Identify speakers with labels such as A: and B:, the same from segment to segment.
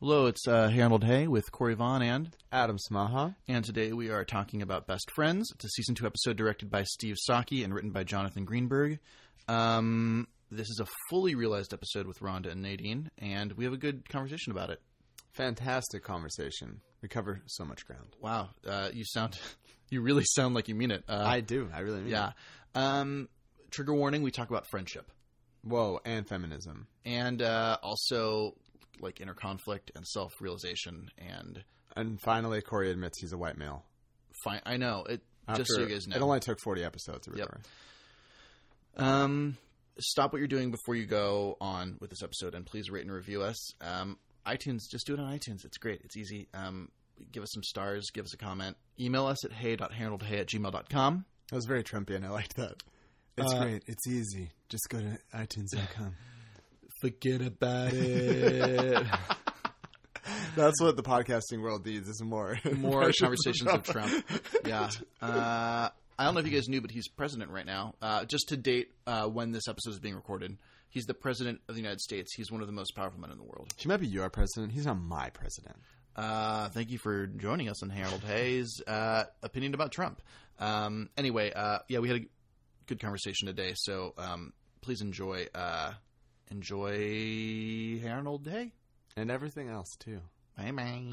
A: Hello, it's uh, Harold Hay with Corey Vaughn and
B: Adam Smaha.
A: and today we are talking about Best Friends. It's a season two episode directed by Steve Socki and written by Jonathan Greenberg. Um, this is a fully realized episode with Rhonda and Nadine, and we have a good conversation about it.
B: Fantastic conversation. We cover so much ground.
A: Wow, uh, you sound, you really sound like you mean it. Uh,
B: I do. I really mean
A: yeah. Um, trigger warning: we talk about friendship.
B: Whoa, and feminism.
A: and uh, also like inner conflict and self realization and.
B: And finally, Corey admits he's a white male.
A: Fine, I know it. just so you guys know,
B: It only took 40 episodes to
A: Yep.
B: record.
A: Um, stop what you're doing before you go on with this episode, and please rate and review us. Um, iTunes, just do it on iTunes. It's great. It's easy. Um, give us some stars. Give us a comment. Email us at hey.haroldhay at gmail.com.
B: That was very Trumpy, and I liked that. It's
A: Uh,
B: great. It's easy. Just go to iTunes.com.
A: Forget about it.
B: That's what the podcasting world needs is more.
A: More conversations of Trump. Yeah. Uh, I don't know if you guys knew, but he's president right now. Uh, just to date uh, when this episode is being recorded, he's the president of the United States. He's one of the most powerful men in the world.
B: He might be your president. He's not my president.
A: Uh, thank you for joining us on Harold Hayes' uh, opinion about Trump. Um, anyway, uh, yeah, we had a good conversation today, so um, please enjoy uh, enjoy Harold Day.
B: And everything else, too.
A: Bye bye.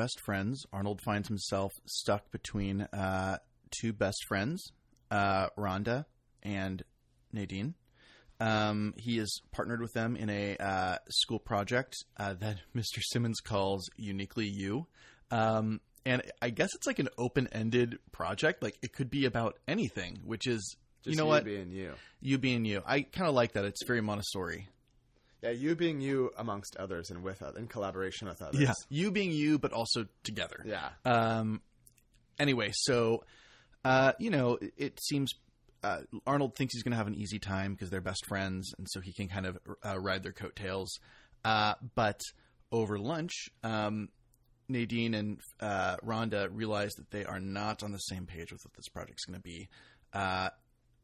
A: Best Friends, Arnold finds himself stuck between uh, two best friends, uh, Rhonda and Nadine. Um, he is partnered with them in a uh, school project uh, that Mr. Simmons calls Uniquely You. Um, and I guess it's like an open ended project. Like it could be about anything, which is,
B: Just
A: you know what?
B: being you.
A: You being you. I kind of like that. It's very Montessori.
B: Yeah, you being you amongst others and with others in collaboration with others.
A: Yeah, You being you, but also together.
B: Yeah.
A: Um, anyway, so uh, you know, it, it seems uh, Arnold thinks he's going to have an easy time because they're best friends, and so he can kind of uh, ride their coattails. Uh, but over lunch, um, Nadine and uh, Rhonda realize that they are not on the same page with what this project's going to be. Uh,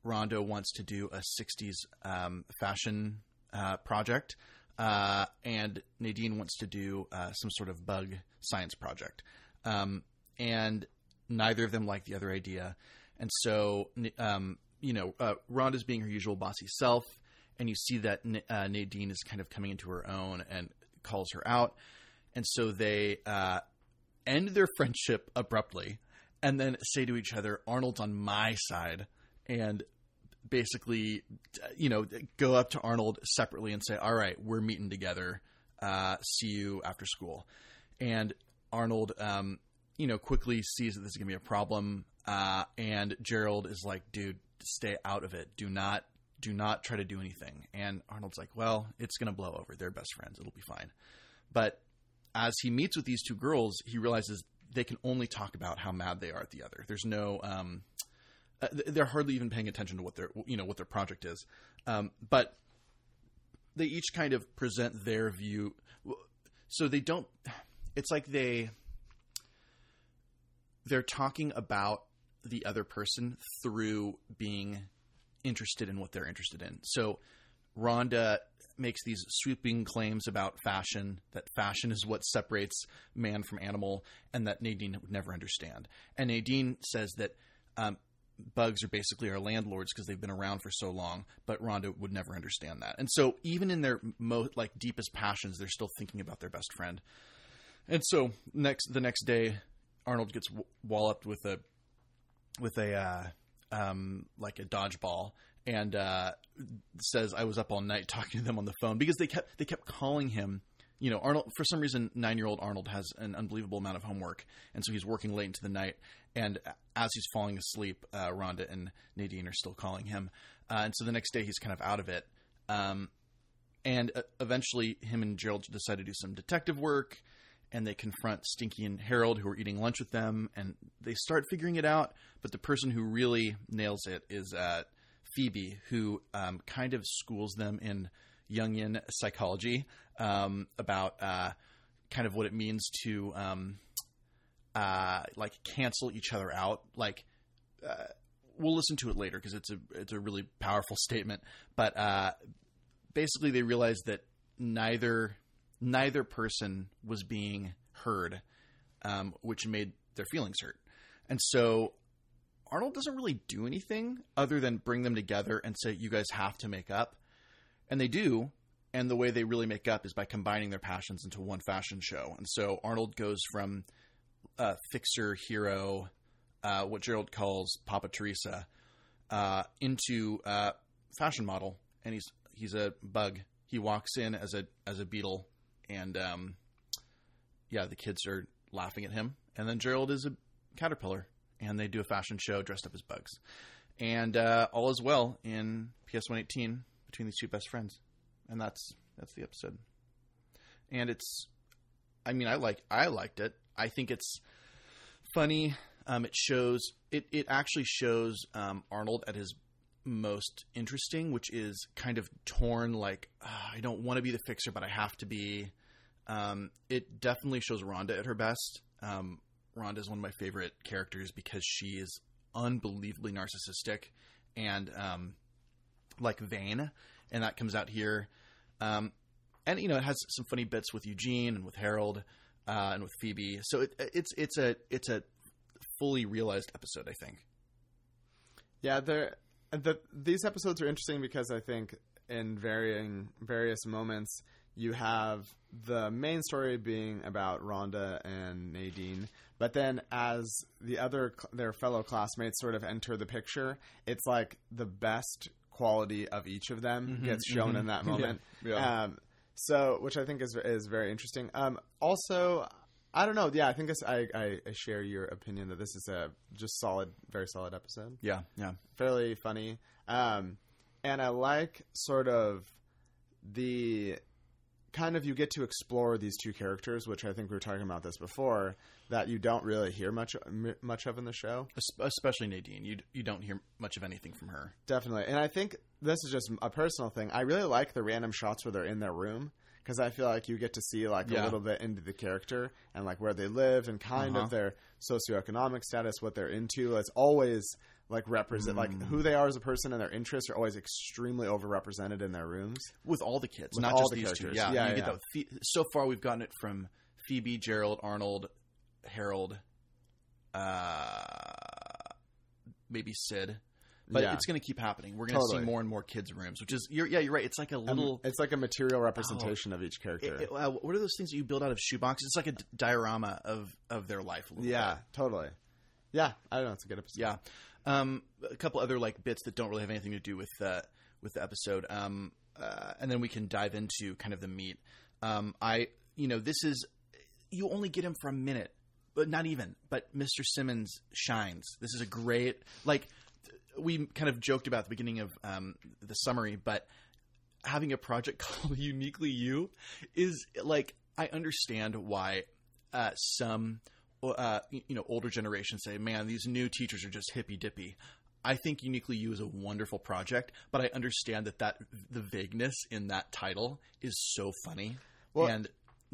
A: Rhonda wants to do a '60s um, fashion uh, project, uh, and Nadine wants to do uh, some sort of bug science project. Um, and neither of them like the other idea. And so, um, you know, uh, Rhonda's being her usual bossy self, and you see that uh, Nadine is kind of coming into her own and calls her out. And so they uh, end their friendship abruptly and then say to each other, Arnold's on my side. And basically, you know, go up to Arnold separately and say, "All right, we're meeting together. Uh, see you after school." And Arnold, um, you know, quickly sees that this is going to be a problem. Uh, and Gerald is like, "Dude, stay out of it. Do not, do not try to do anything." And Arnold's like, "Well, it's going to blow over. They're best friends. It'll be fine." But as he meets with these two girls, he realizes they can only talk about how mad they are at the other. There's no um, uh, they're hardly even paying attention to what their you know what their project is. Um, but they each kind of present their view. So they don't it's like they they're talking about the other person through being interested in what they're interested in. So Rhonda makes these sweeping claims about fashion that fashion is what separates man from animal and that Nadine would never understand. And Nadine says that um, bugs are basically our landlords because they've been around for so long but Rhonda would never understand that and so even in their most like deepest passions they're still thinking about their best friend and so next the next day Arnold gets w- walloped with a with a uh, um, like a dodgeball and uh, says I was up all night talking to them on the phone because they kept they kept calling him. You know, Arnold for some reason nine year old Arnold has an unbelievable amount of homework, and so he's working late into the night. And as he's falling asleep, uh, Rhonda and Nadine are still calling him, uh, and so the next day he's kind of out of it. Um, and uh, eventually, him and Gerald decide to do some detective work, and they confront Stinky and Harold, who are eating lunch with them, and they start figuring it out. But the person who really nails it is uh, Phoebe, who um, kind of schools them in Jungian psychology um, about uh, kind of what it means to um, uh, like cancel each other out. Like uh, we'll listen to it later because it's a it's a really powerful statement. But uh, basically, they realized that neither neither person was being heard, um, which made their feelings hurt, and so. Arnold doesn't really do anything other than bring them together and say, "You guys have to make up," and they do. And the way they really make up is by combining their passions into one fashion show. And so Arnold goes from uh, fixer hero, uh, what Gerald calls Papa Teresa, uh, into uh, fashion model, and he's he's a bug. He walks in as a as a beetle, and um, yeah, the kids are laughing at him. And then Gerald is a caterpillar, and they do a fashion show dressed up as bugs, and uh, all is well in PS One Eighteen between these two best friends, and that's that's the episode. And it's, I mean, I like I liked it. I think it's funny. Um, it shows it. It actually shows um, Arnold at his most interesting, which is kind of torn. Like "Ah, I don't want to be the fixer, but I have to be. Um, it definitely shows Rhonda at her best. Um, Rhonda is one of my favorite characters because she is unbelievably narcissistic and um, like vain, and that comes out here. Um, and you know, it has some funny bits with Eugene and with Harold uh, and with Phoebe. So it, it's it's a it's a fully realized episode. I think.
B: Yeah, there. The, these episodes are interesting because I think in varying various moments you have the main story being about Rhonda and Nadine, but then as the other their fellow classmates sort of enter the picture, it's like the best quality of each of them gets shown in that moment.
A: Yeah.
B: Um, so, which I think is is very interesting. Um, also, I don't know. Yeah, I think this, I, I I share your opinion that this is a just solid, very solid episode
A: Yeah, yeah,
B: fairly funny. Um, and I like sort of the kind of you get to explore these two characters, which I think we were talking about this before, that you don't really hear much much of in the show.
A: Especially Nadine. You you don't hear much of anything from her.
B: Definitely, and I think this is just a personal thing. I really like the random shots where they're in their room because I feel like you get to see like a little bit into the character and like where they live and kind
A: Uh-huh.
B: of their socioeconomic status, what they're into. It's always like represent like
A: Mm.
B: who they are as a person and their interests are always extremely overrepresented in their rooms.
A: with all the kids,
B: With
A: not
B: all
A: just
B: the
A: these two.
B: characters.
A: Yeah,
B: Yeah,
A: you get
B: yeah.
A: that so far we've gotten it from Phoebe, Gerald, Arnold, Harold, uh, maybe Sid. But
B: Yeah.
A: it's going to keep happening. We're going to
B: Totally.
A: see more and more kids' rooms, which is you're, yeah, you're right. It's like a
B: Um,
A: little.
B: it's like a material representation of each character.
A: it- it- uh, what are those things that you build out of shoeboxes? It's like a d- diorama of of their life. A
B: yeah,
A: bit.
B: totally. Yeah, I don't know. It's a good episode.
A: Yeah. Um, a couple other like bits that don't really have anything to do with uh, with the episode. Um, uh, and then we can dive into kind of the meat. Um, I, you know, this is you only get him for a minute, but not even. But Mr. Simmons shines. This is a great like we kind of joked about the beginning of um, the summary, but having a project called Uniquely You is like I understand why uh, some uh, you know older generations say, "Man, these new teachers are just hippy dippy." I think Uniquely You is a wonderful project, but I understand that that the vagueness in that title is so funny,
B: Well-
A: and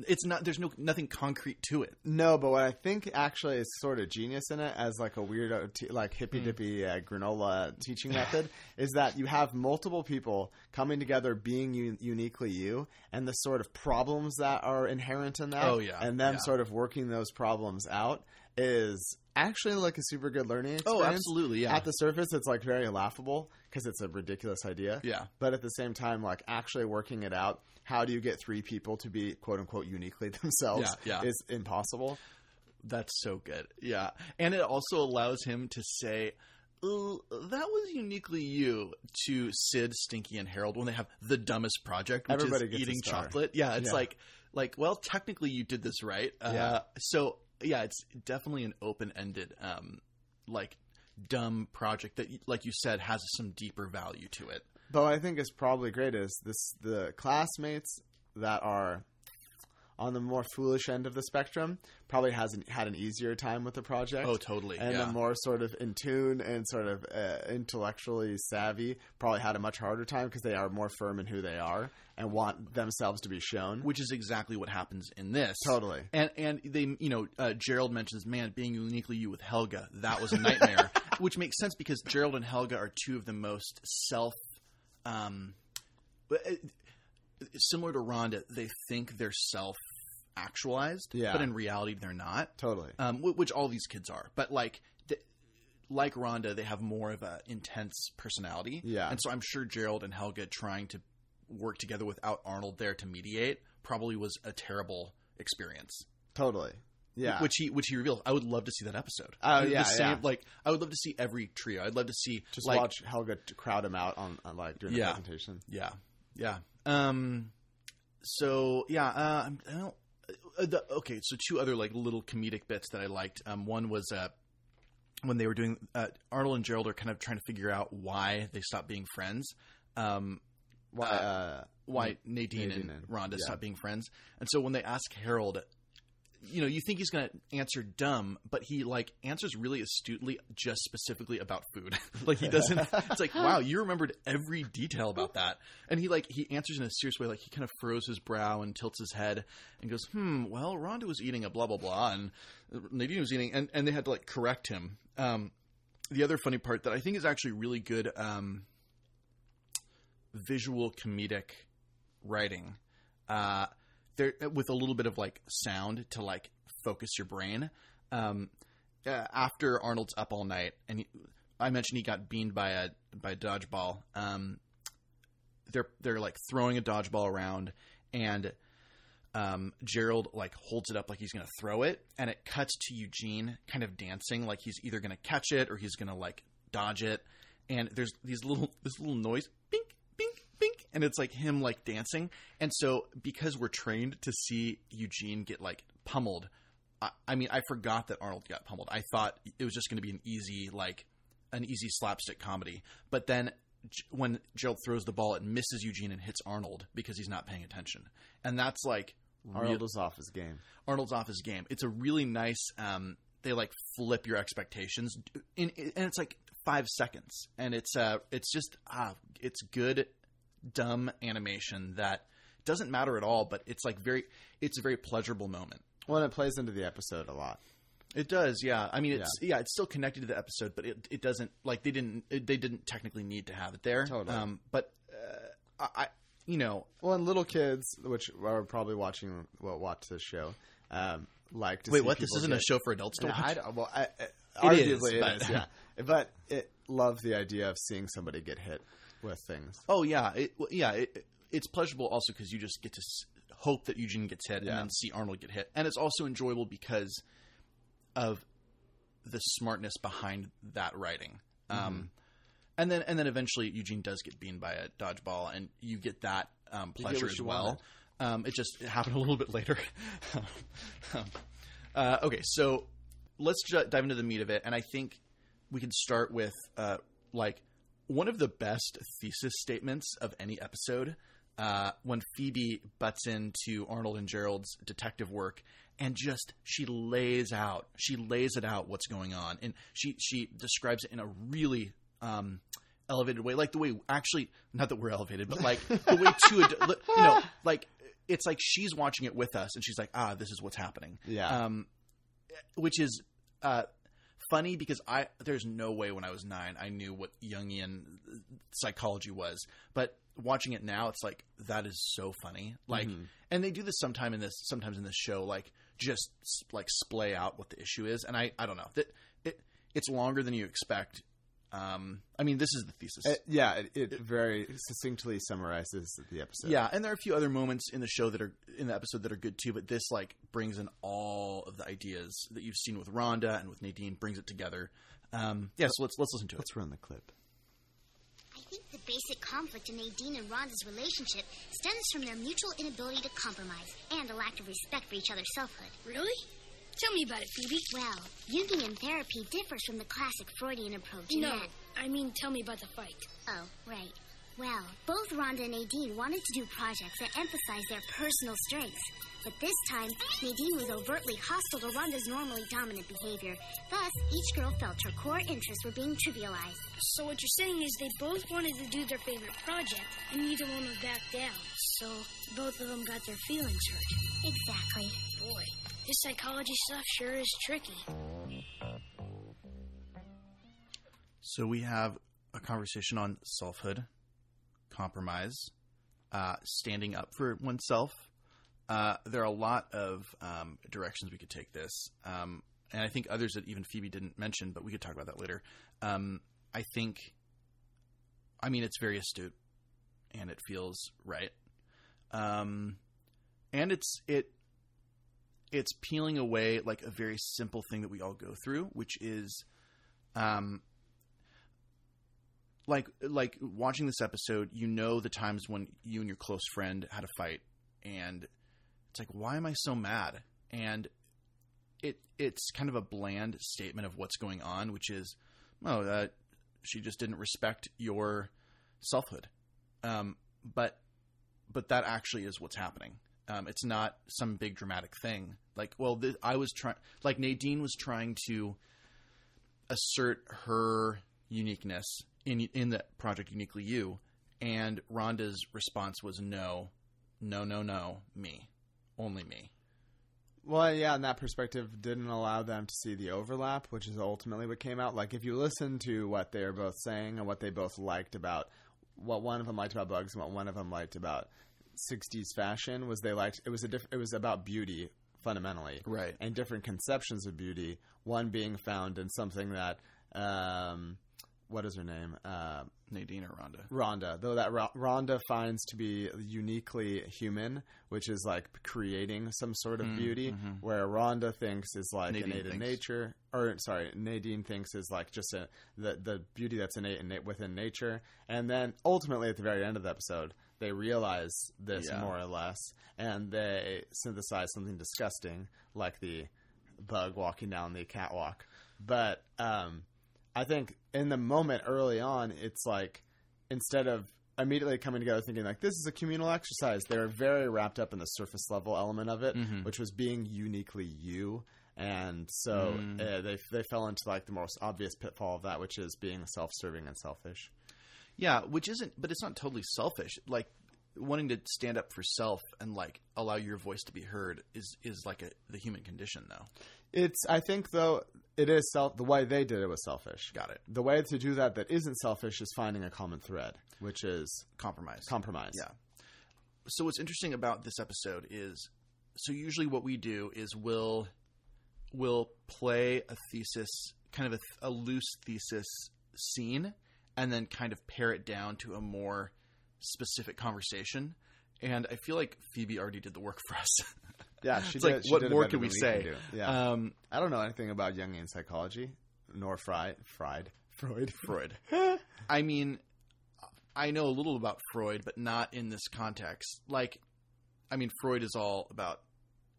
A: it's not. There's no nothing concrete to it.
B: No, but what I think actually is sort of genius in it, as like a weirdo, t- like hippy
A: Hmm.
B: dippy uh, granola teaching method, is that you have multiple people coming together, being un- uniquely you, and the sort of problems that are inherent in that.
A: Oh, yeah,
B: and them
A: yeah.
B: sort of working those problems out is actually like a super good learning experience.
A: Oh, absolutely, yeah.
B: At the surface, it's like very laughable because it's a ridiculous idea.
A: Yeah.
B: But at the same time, like actually working it out, how do you get three people to be quote unquote uniquely themselves?
A: Yeah, yeah.
B: Is impossible.
A: That's so good. Yeah. And it also allows him to say, "Uh, that was uniquely you to Sid, Stinky, and Harold when they have the dumbest project, which
B: Everybody
A: is eating chocolate. Yeah, it's
B: Yeah.
A: like, like, well, technically you did this right. Uh,
B: Yeah.
A: So yeah, it's definitely an open-ended, um, like dumb project that, like you said, has some deeper value to it.
B: What I think is probably great is this the classmates that are on the more foolish end of the spectrum probably hasn't had an easier time with the project.
A: Oh, totally,
B: And
A: yeah.
B: the more sort of in tune and sort of uh, intellectually savvy probably had a much harder time because they are more firm in who they are and want themselves to be shown.
A: which is exactly what happens in this.
B: Totally.
A: And and they, you know, uh, Gerald mentions, man, being uniquely you with Helga, that was a nightmare, which makes sense because Gerald and Helga are two of the most self, um, uh, similar to Rhonda. They think they're self actualized,
B: Yeah.
A: but in reality they're not.
B: Totally.
A: Um, wh- which all these kids are, but like. th- like Rhonda, they have more of a intense personality.
B: Yeah.
A: And so I'm sure Gerald and Helga trying to work together without Arnold there to mediate probably was a terrible experience.
B: Totally. Yeah.
A: Which he which he reveals. I would love to see that episode.
B: Oh,
A: The
B: yeah, yeah.
A: Like I would love to see every trio. I'd love to see
B: just
A: like
B: watch Helga crowd him out on, on like during
A: Yeah.
B: the presentation.
A: yeah yeah. Um. So yeah. Uh, I don't. Uh, the, okay, so two other like little comedic bits that I liked. Um, one was uh, when they were doing uh, Arnold and Gerald are kind of trying to figure out why they stopped being friends. Um,
B: Why? Uh,
A: why Nadine,
B: Nadine
A: and
B: and-
A: Rhonda
B: yeah.
A: stopped being friends. And so when they ask Harold, you know, you think he's going to answer dumb, but he like answers really astutely, just specifically about food. like he doesn't. It's like, wow, you remembered every detail about that. And he like he answers in a serious way. Like he kind of furrows his brow and tilts his head and goes, "Hmm, well, Rhonda was eating a blah blah blah, and Nadine was eating," and and they had to like correct him. Um, the other funny part that I think is actually really good. Um, visual comedic writing uh there with a little bit of like sound to like focus your brain um uh, after arnold's up all night and he, i mentioned he got beamed by a by a dodgeball um they're they're like throwing a dodgeball around and um, Gerald like holds it up like he's gonna throw it, and it cuts to Eugene kind of dancing like he's either gonna catch it or he's gonna like dodge it. And there's these little this little noise, bink, and it's like him like dancing. And so because we're trained to see Eugene get like pummeled, I, I mean I forgot that Arnold got pummeled. I thought it was just gonna be an easy like an easy slapstick comedy, but then when Gerald throws the ball, it misses Eugene and hits Arnold because he's not paying attention, and that's like
B: Arnold
A: real-
B: was off his game.
A: Arnold's off his game. It's a really nice. Um, they like flip your expectations, in, and it's like five seconds, and it's uh, it's just ah, it's good, dumb animation that doesn't matter at all, but it's like very, it's a very pleasurable moment.
B: Well, and it plays into the episode a lot.
A: It does, yeah. I mean, it's yeah, it's still connected to the episode, but it it doesn't like they didn't it, they didn't technically need to have it there.
B: Totally.
A: Um, but uh, I, I, you know,
B: Well, and little kids, which are probably watching, well, watch this show, um, like to
A: wait,
B: see
A: what? This isn't a show for adults to watch.
B: I don't- well, I, I,
A: It
B: arguably
A: is, but-
B: it is, yeah. But it love the idea of seeing somebody get hit with things.
A: Oh yeah, it, yeah. It, it's pleasurable also because you just get to hope that Eugene gets hit
B: Yeah.
A: and then see Arnold get hit, and it's also enjoyable because of the smartness behind that writing.
B: Mm-hmm.
A: Um, and then and then eventually Eugene does get beamed by a dodgeball, and you get that um,
B: You get
A: pleasure as well. Um, it just it happened a little bit later. uh, okay, so let's ju- dive into the meat of it, and I think we can start with uh, like one of the best thesis statements of any episode uh, when Phoebe butts into Arnold and Gerald's detective work and just she lays out she lays it out what's going on and she she describes it in a really um, elevated way like the way actually not that we're elevated but like the way to ad- you know like it's like she's watching it with us and she's like ah this is what's happening
B: Yeah.
A: um, which is uh, funny because I there's no way when I was nine I knew what Jungian psychology was, but watching it now, it's like that is so funny. Like, mm-hmm. and they do this sometime in this sometimes in this show, like just like splay out what the issue is, and I I don't know that it it's longer than you expect. Um, I mean, this is the thesis.
B: It- yeah, it, it very succinctly summarizes the episode.
A: Yeah, and there are a few other moments in the show that are in the episode that are good too, but this like brings in all of the ideas that you've seen with Rhonda and with Nadine, brings it together. Um, yeah, so let's let's listen to it.
B: Let's run the clip.
C: I think the basic conflict in Nadine and Rhonda's relationship stems from their mutual inability to compromise and a lack of respect for each other's selfhood.
D: Really? Tell me about it, Phoebe.
C: Well, Jungian therapy differs from the classic Freudian approach.
D: No,
C: that-
D: I mean, tell me about the fight.
C: Oh, right. Well, both Rhonda and Nadine wanted to do projects that emphasize their personal strengths. But this time, Nadine was overtly hostile to Rhonda's normally dominant behavior. Thus, each girl felt her core interests were being trivialized.
D: So what you're saying is they both wanted to do their favorite project, and neither one would back down. So both of them got their feelings hurt.
C: Exactly.
D: Boy, this psychology stuff sure is tricky.
A: So we have a conversation on selfhood, compromise, uh, standing up for oneself. Uh, there are a lot of um, directions we could take this, um, and I think others that even Phoebe didn't mention, but we could talk about that later. Um, I think, I mean, it's very astute, and it feels right, um, and it's it it's peeling away like a very simple thing that we all go through, which is um, like like watching this episode, you know the times when you and your close friend had a fight, and it's like, why am I so mad? And it it's kind of a bland statement of what's going on, which is, oh, uh, she just didn't respect your selfhood. Um, but but that actually is what's happening. Um, it's not some big dramatic thing. Like, well, th- I was trying, like Nadine was trying to assert her uniqueness in in the project uniquely you, and Rhonda's response was no, no, no, no, me, only me.
B: Well, yeah, and that perspective didn't allow them to see the overlap, which is ultimately what came out. Like, if you listen to what they were both saying and what they both liked about what one of them liked about bugs and what one of them liked about 60s fashion was they liked it was a diff- it was about beauty fundamentally.
A: Right.
B: and different conceptions of beauty one being found in something that um what is her name? Uh
A: Nadine or Rhonda?
B: Rhonda, though that Ro- Rhonda finds to be uniquely human, which is like creating some sort of beauty, where Rhonda thinks is like
A: Nadine
B: innate in nature, or sorry, Nadine thinks is like just a, the the beauty that's innate in, within nature, and then ultimately at the very end of the episode, they realize this
A: Yeah.
B: more or less, and they synthesize something disgusting like the bug walking down the catwalk, but um, I think in the moment early on, it's like instead of immediately coming together thinking like this is a communal exercise, they're very wrapped up in the surface level element of it,
A: Mhm.
B: which was being uniquely you. And so
A: Mm.
B: uh, they they fell into like the most obvious pitfall of that, which is being self-serving and selfish.
A: Yeah, which isn't, but it's not totally selfish. Like wanting to stand up for self and like allow your voice to be heard is is like a the human condition, though.
B: It's I think though it is self the way they did it was selfish.
A: Got it.
B: The way to do that that isn't selfish is finding a common thread, which is
A: Compromise.
B: compromise.
A: Yeah. So what's interesting about this episode is so usually what we do is we'll we'll play a thesis, kind of a, a loose thesis scene, and then kind of pare it down to a more specific conversation. And I feel like Phoebe already did the work for us.
B: Yeah, she did,
A: like
B: she
A: what more can we say?
B: can. Yeah.
A: Um,
B: I don't know anything about Jungian psychology, nor Fried. Fried. Freud.
A: Freud. I mean, I know a little about Freud, but not in this context. Like, I mean, Freud is all about.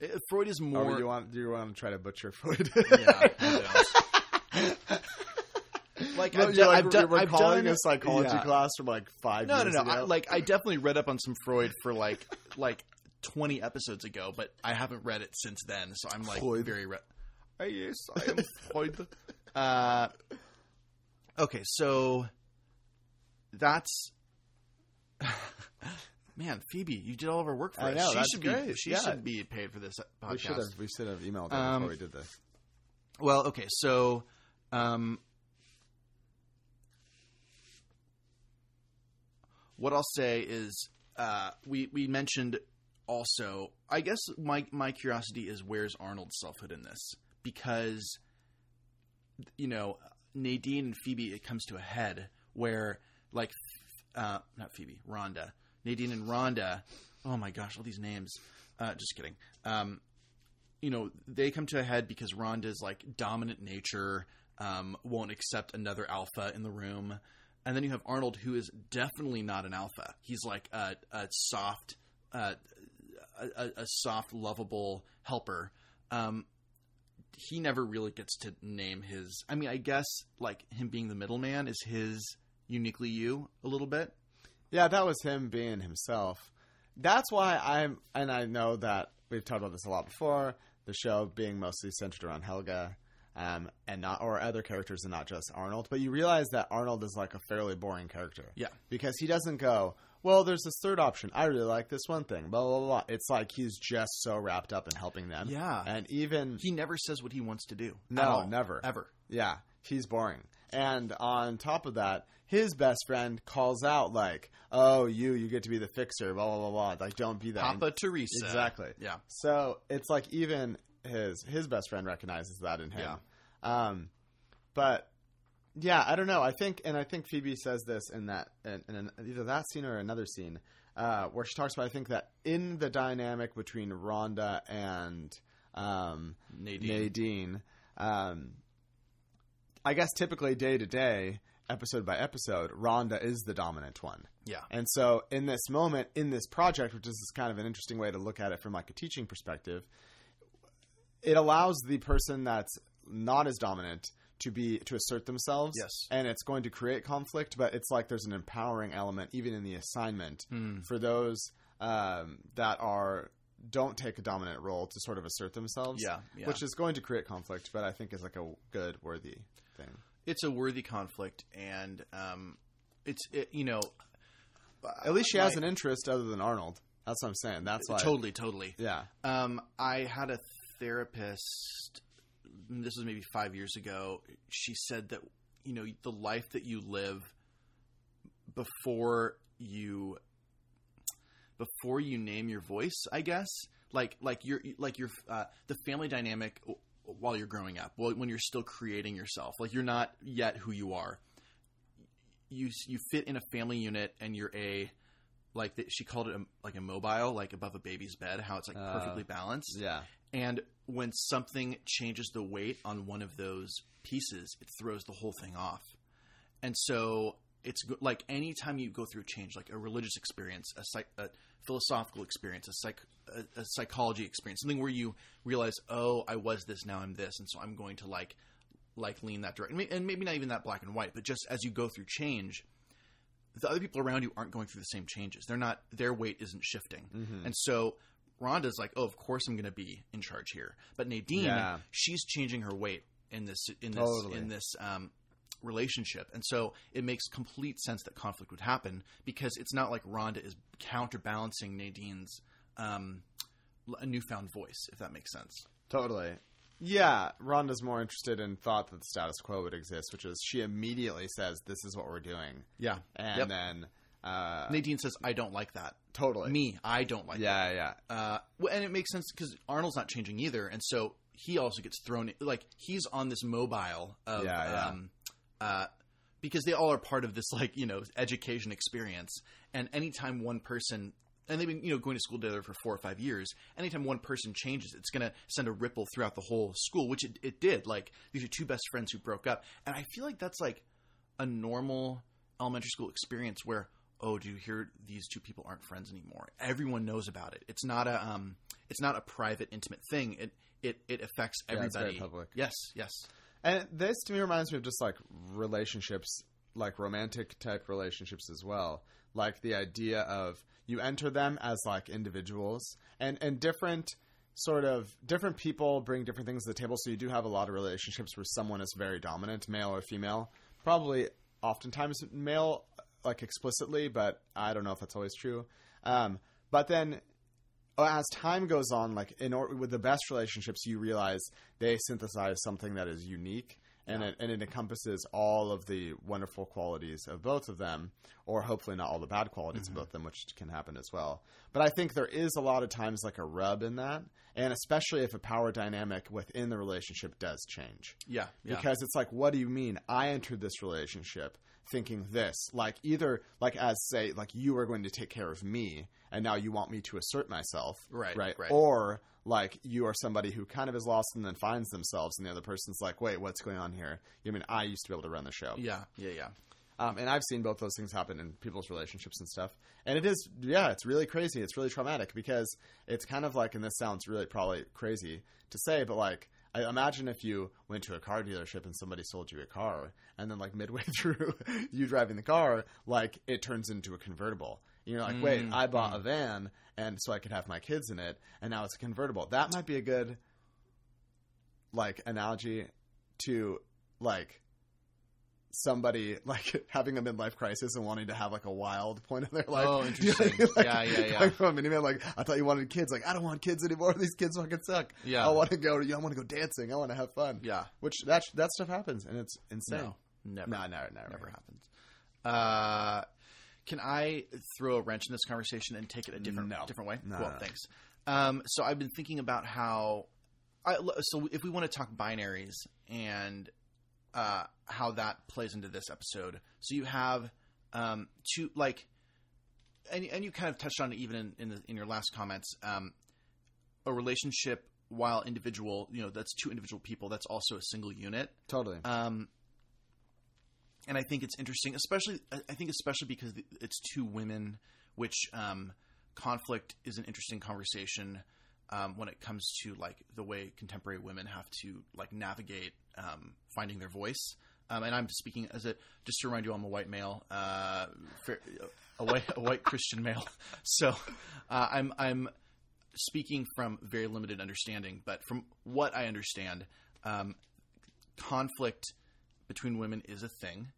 A: eh, Freud is more.
B: Oh, you want do you want to try to butcher Freud?
A: yeah. like I've, done,
B: like,
A: I've done, I've done
B: a psychology
A: yeah.
B: class from like five
A: No, no, no. I, like I definitely read up on some Freud for like like twenty episodes ago, but I haven't read it since then. So I'm like
B: Freud.
A: very. Re- Ah, yes, I am Freud. Uh, okay, so that's. Man, Phoebe, you did all of our work for
B: I
A: us.
B: know,
A: she should
B: great.
A: be she
B: Yeah.
A: should be paid for this podcast.
B: we should have we should have emailed her
A: Um,
B: before we did this.
A: Well, okay, so um, what I'll say is uh, we we mentioned also. I guess my my curiosity is where's Arnold's selfhood in this because you know Nadine and Phoebe it comes to a head where like uh, not Phoebe Rhonda Nadine and Rhonda. Oh my gosh, all these names. Uh, just kidding. Um, you know, they come to a head because Rhonda's like dominant nature, um, won't accept another alpha in the room. And then you have Arnold, who is definitely not an alpha. He's like a, a soft, uh, a, a- soft, lovable helper. Um, he never really gets to name his. I mean, I guess like him being the middleman is his uniquely you a little bit.
B: Yeah, that was him being himself. That's why I'm, and I know that we've talked about this a lot before. The show being mostly centered around Helga, um, and not or other characters and not just Arnold. But you realize that Arnold is like a fairly boring character.
A: Yeah.
B: because he doesn't go. Well, there's this third option. I really like this one thing. Blah blah blah. It's like he's just so wrapped up in helping them.
A: Yeah.
B: and even
A: He never says what he wants to do.
B: No,
A: all.
B: never.
A: ever.
B: yeah, he's boring. And on top of that, his best friend calls out like, "Oh, you, you get to be the fixer." Blah blah blah blah. Like, don't be that.
A: Papa Teresa.
B: Exactly.
A: Yeah.
B: So it's like even his his best friend recognizes that in him.
A: Yeah.
B: Um, but yeah, I don't know. I think, and I think Phoebe says this in that in, in an, either that scene or another scene uh, where she talks about. I think that in the dynamic between Rhonda and um,
A: Nadine.
B: Nadine, um, I guess typically day to day, episode by episode, Rhonda is the dominant one.
A: Yeah.
B: And so in this moment, in this project, which is kind of an interesting way to look at it from like a teaching perspective, it allows the person that's not as dominant to be to assert themselves.
A: Yes.
B: And it's going to create conflict, but it's like there's an empowering element even in the assignment
A: Hmm.
B: for those um, that are don't take a dominant role to sort of assert themselves.
A: Yeah, yeah.
B: Which is going to create conflict, but I think is like a good, worthy thing.
A: It's a worthy conflict, and um, it's it, you know.
B: At least she has an interest other than Arnold. That's what I'm saying. That's like
A: totally, totally.
B: Yeah.
A: Um, I had a therapist. This was maybe five years ago. She said that you know the life that you live before you before you name your voice. I guess like like your like your uh, the family dynamic while you're growing up. Well, when you're still creating yourself, like you're not yet who you are. You you fit in a family unit, and you're a like the, she called it a, like a mobile, like above a baby's bed. How it's like
B: Uh,
A: perfectly balanced.
B: Yeah.
A: And when something changes the weight on one of those pieces, it throws the whole thing off. And so it's like anytime you go through a change, like a religious experience, a, psych- a philosophical experience, a, psych- a, a psychology experience, something where you realize, oh, I was this, now I'm this, and so I'm going to like like lean that direction, and maybe not even that black and white, but just as you go through change, the other people around you aren't going through the same changes. They're not their weight isn't shifting,
B: Mm-hmm.
A: and so Rhonda's like, oh, of course I'm going to be in charge here. But Nadine,
B: Yeah.
A: she's changing her weight in this in this
B: Totally.
A: in this um, relationship, and so it makes complete sense that conflict would happen because it's not like Rhonda is counterbalancing Nadine's um, newfound voice, if that makes sense.
B: Totally. Yeah, Rhonda's more interested in thought that the status quo would exist, which is she immediately says, "This is what we're doing,"
A: Yeah,
B: and
A: Yep.
B: then uh,
A: Nadine says, "I don't like that."
B: totally
A: Me, I don't like that.
B: Yeah, yeah,
A: Uh, and it makes sense because Arnold's not changing either, and so he also gets thrown. in- Like he's on this mobile of,
B: Yeah, yeah.
A: Um, uh, because they all are part of this like you know education experience, and anytime one person. And they've been, you know, going to school together for four or five years. Anytime one person changes, it's going to send a ripple throughout the whole school, which it, it did. Like these are two best friends who broke up, and I feel like that's like a normal elementary school experience where oh do you hear these two people aren't friends anymore everyone knows about it it's not a um it's not a private intimate thing it it it affects
B: Yeah, it's very
A: everybody
B: public.
A: yes yes
B: And this to me reminds me of just like relationships, like romantic type relationships as well. Like the idea of you enter them as like individuals and and different sort of different people bring different things to the table. So you do have a lot of relationships where someone is very dominant, male or female. Probably oftentimes male like explicitly, but I don't know if that's always true. Um, but then uh, as time goes on, like in or- with the best relationships, you realize they synthesize something that is unique, and it and it encompasses all of the wonderful qualities of both of them, or hopefully not all the bad qualities of both of them, which can happen as well. But I think there is a lot of times like a rub in that, and especially if a power dynamic within the relationship does change
A: yeah, yeah.
B: because it's like what do you mean i entered this relationship thinking this like either like as say like you are going to take care of me and now you want me to assert myself
A: Right,
B: right
A: right.
B: or like you are somebody who kind of is lost and then finds themselves and the other person's like wait what's going on here you mean i used to be able to run the show
A: yeah yeah yeah
B: um, and I've seen both those things happen in people's relationships and stuff. And it is, yeah, it's really crazy. It's really traumatic because it's kind of like, and this sounds really probably crazy to say, but like, I imagine if you went to a car dealership and somebody sold you a car, and then like midway through you driving the car, like it turns into a convertible. You're like, wait,
A: Mm,
B: I bought a van, and so I could have my kids in it, and now it's a convertible. That might be a good like analogy to like somebody like having a midlife crisis and wanting to have like a wild point of their life.
A: Oh, interesting. Yeah, yeah, yeah.
B: Going from a minivan, like I thought you wanted kids. Like I don't want kids anymore. These kids fucking suck.
A: Yeah.
B: I want to go. I want to go dancing. I want to have fun.
A: Yeah.
B: which that that stuff happens and it's insane.
A: No, never.
B: No, never, never,
A: never happens. Uh, can I throw a wrench in this conversation and take it a different
B: No.
A: different way?
B: No, no, no.
A: thanks. Um, so I've been thinking about how, I, so if we want to talk binaries and uh, how that plays into this episode, so you have um, two like, and and you kind of touched on it even in in, the, in your last comments, um, a relationship while individual, you know, that's two individual people. That's also a single unit.
B: Totally.
A: Um, and I think it's interesting, especially I think especially because it's two women, which um, conflict is an interesting conversation um, when it comes to like the way contemporary women have to like navigate um, finding their voice. Um, and I'm speaking as a just to remind you, I'm a white male, uh, a white a white Christian male. So uh, I'm I'm speaking from very limited understanding, but from what I understand, um, conflict between women is a thing.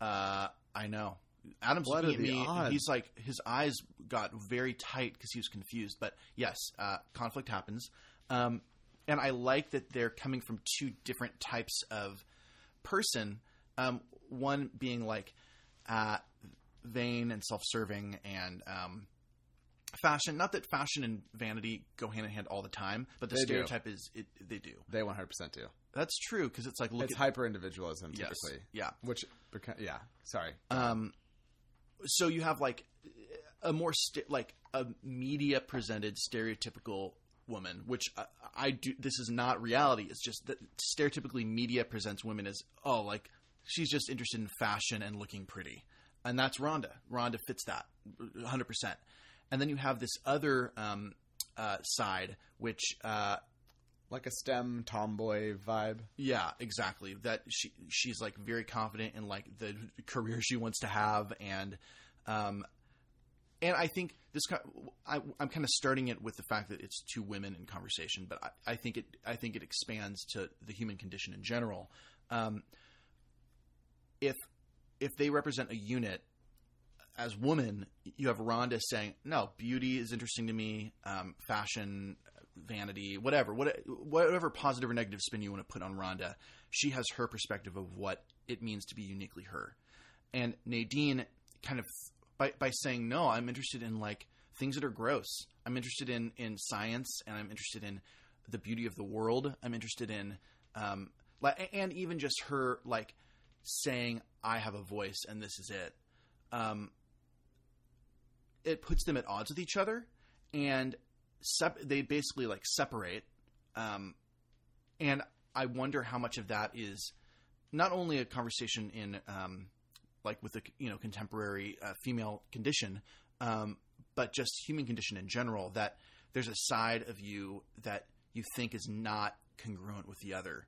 A: Uh, I know. Adam's
B: What
A: looking at me.
B: odds?
A: He's like his eyes got very tight because he was confused. But yes, uh, conflict happens, um, and I like that they're coming from two different types of person. Um, one being like uh, vain and self-serving and um, fashion. Not that fashion and vanity go hand in hand all the time, but the
B: They do.
A: stereotype is it, they do.
B: They 100 percent do.
A: That's true because it's like look
B: it's hyper individualism
A: yes,
B: typically.
A: yeah.
B: Which, yeah. Sorry.
A: Um, so you have like a more st- like a media presented stereotypical woman, which I, I do. This is not reality. It's just that stereotypically media presents women as oh, like she's just interested in fashion and looking pretty, and that's Rhonda. Rhonda fits that 100. percent And then you have this other um, uh, side, which uh,
B: like a STEM tomboy vibe.
A: Yeah, exactly. That she she's like very confident in like the career she wants to have, and um, and I think this ki- I, I'm kind of starting it with the fact that it's two women in conversation, but I, I think it I think it expands to the human condition in general. Um, if if they represent a unit as woman, you have Rhonda saying, "No, beauty is interesting to me. Um, fashion, vanity, whatever, what, whatever positive or negative spin you want to put on Rhonda, she has her perspective of what it means to be uniquely her." And Nadine kind of by by saying, "No, I'm interested in like things that are gross. I'm interested in in science, and I'm interested in the beauty of the world. I'm interested in um, like, and even just her like saying, "I have a voice, and this is it." Um, it puts them at odds with each other, and sep- they basically like separate. Um, and I wonder how much of that is not only a conversation in um, like with the you know contemporary uh, female condition, um, but just human condition in general. That there's a side of you that you think is not congruent with the other,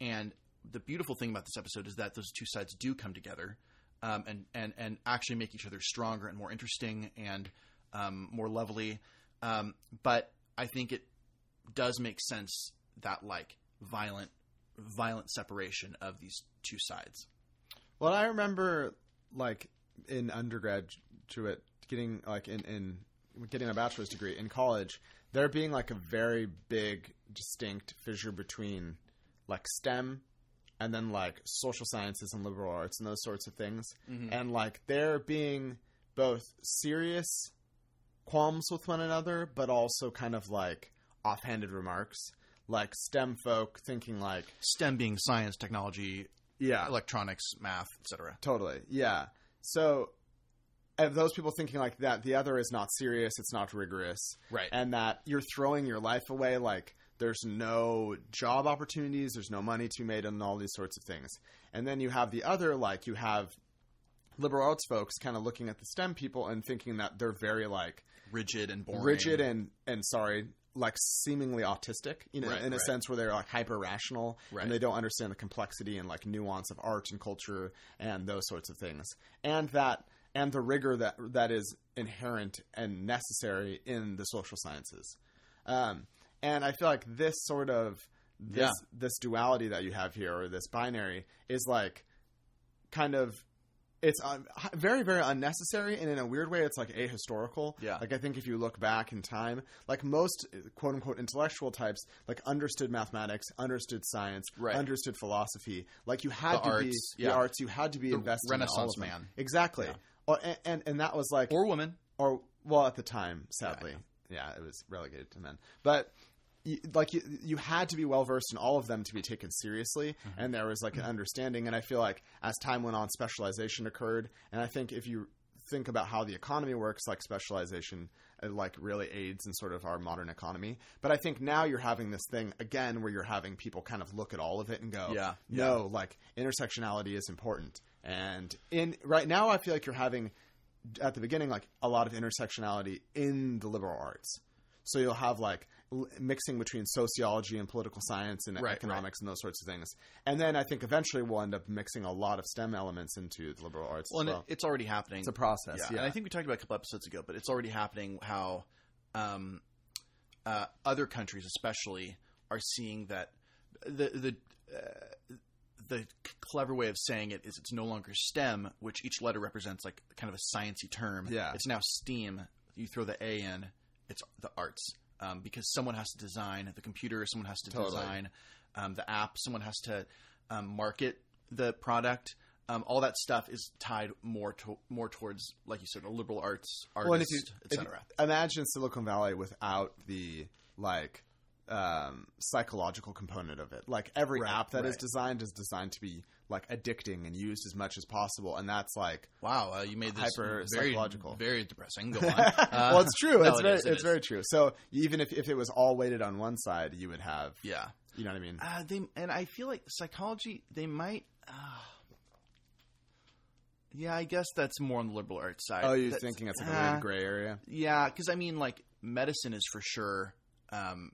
A: and the beautiful thing about this episode is that those two sides do come together um, and and and actually make each other stronger and more interesting and um, more lovely. Um, but I think it does make sense that like violent violent separation of these two sides.
B: Well, I remember like in undergraduate getting like in in getting a bachelor's degree in college, there being like a very big distinct fissure between like STEM and then like social sciences and liberal arts and those sorts of things. And like there being both serious qualms with one another, but also kind of like offhanded remarks. Like STEM folk thinking like,
A: STEM being science, technology,
B: yeah,
A: electronics, math, etc.
B: Totally. Yeah. So of those people thinking like that, the other is not serious, it's not rigorous.
A: Right.
B: And that you're throwing your life away like there's no job opportunities, there's no money to be made and all these sorts of things. And then you have the other like you have liberal arts folks kind of looking at the STEM people and thinking that they're very like
A: Rigid and boring.
B: rigid and and sorry like seemingly autistic, you know,
A: Right,
B: in a
A: right.
B: sense where they're like hyper rational
A: Right.
B: and they don't understand the complexity and like nuance of art and culture and those sorts of things, and that and the rigor that that is inherent and necessary in the social sciences. Um, and I feel like this sort of this
A: Yeah.
B: this duality that you have here or this binary is like kind of it's uh, un- very very unnecessary and in a weird way it's like ahistorical
A: Yeah.
B: like i think if you look back in time like most uh, quote unquote intellectual types like understood mathematics understood science
A: Right.
B: understood philosophy like you had
A: The
B: to be
A: arts,
B: the arts you had to be
A: The
B: invested in
A: Renaissance
B: of
A: man.
B: exactly
A: Yeah.
B: Oh, and, and and that was like
A: or woman.
B: or well at the time sadly yeah, it was relegated to men but you, like you, you had to be well versed in all of them to be taken seriously and there was like an understanding and i feel like as time went on specialization occurred and i think if you think about how the economy works like specialization uh, like really aids in sort of our modern economy. But i think now you're having this thing again where you're having people kind of look at all of it and go
A: Yeah,
B: no like intersectionality is important. And in right now i feel like you're having at the beginning like a lot of intersectionality in the liberal arts. So you'll have like mixing between sociology and political science and
A: Right,
B: economics and those sorts of things and then i think eventually we'll end up mixing a lot of stem elements into the liberal arts
A: Well,
B: well.
A: it, it's already happening.
B: it's a process
A: yeah.
B: yeah,
A: And I think we talked about a couple episodes ago, but it's already happening how um, uh, other countries, especially, are seeing that the the uh, the clever way of saying it is it's no longer STEM, which each letter represents like kind of a sciency term.
B: Yeah.
A: it's now STEAM. You throw the A in, it's the arts um, because someone has to design the computer, someone has to
B: Totally.
A: design um, the app, someone has to um, market the product. Um, all that stuff is tied more to more towards, like you said, a liberal arts artist,
B: well, and if you, if you
A: etc.
B: imagine silicon valley without the like um, psychological component of it like every
A: Right,
B: app that is
A: right.
B: designed is designed to be like addicting and used as much as possible and that's like
A: Wow, uh, you made this
B: Hyper
A: very
B: psychological.
A: very depressing. Go on. Uh,
B: well, it's true.
A: no,
B: it's
A: it
B: very,
A: is, it
B: it's
A: is.
B: very true. So even if, if it was all weighted on one side, you would have,
A: yeah.
B: you know what I mean?
A: Uh, they and I feel like psychology. They might. Uh, yeah, I guess that's more on the liberal arts side.
B: Oh, you're
A: That's-
B: thinking it's like a
A: uh,
B: weird gray area?
A: Yeah, because I mean, like medicine is for sure um,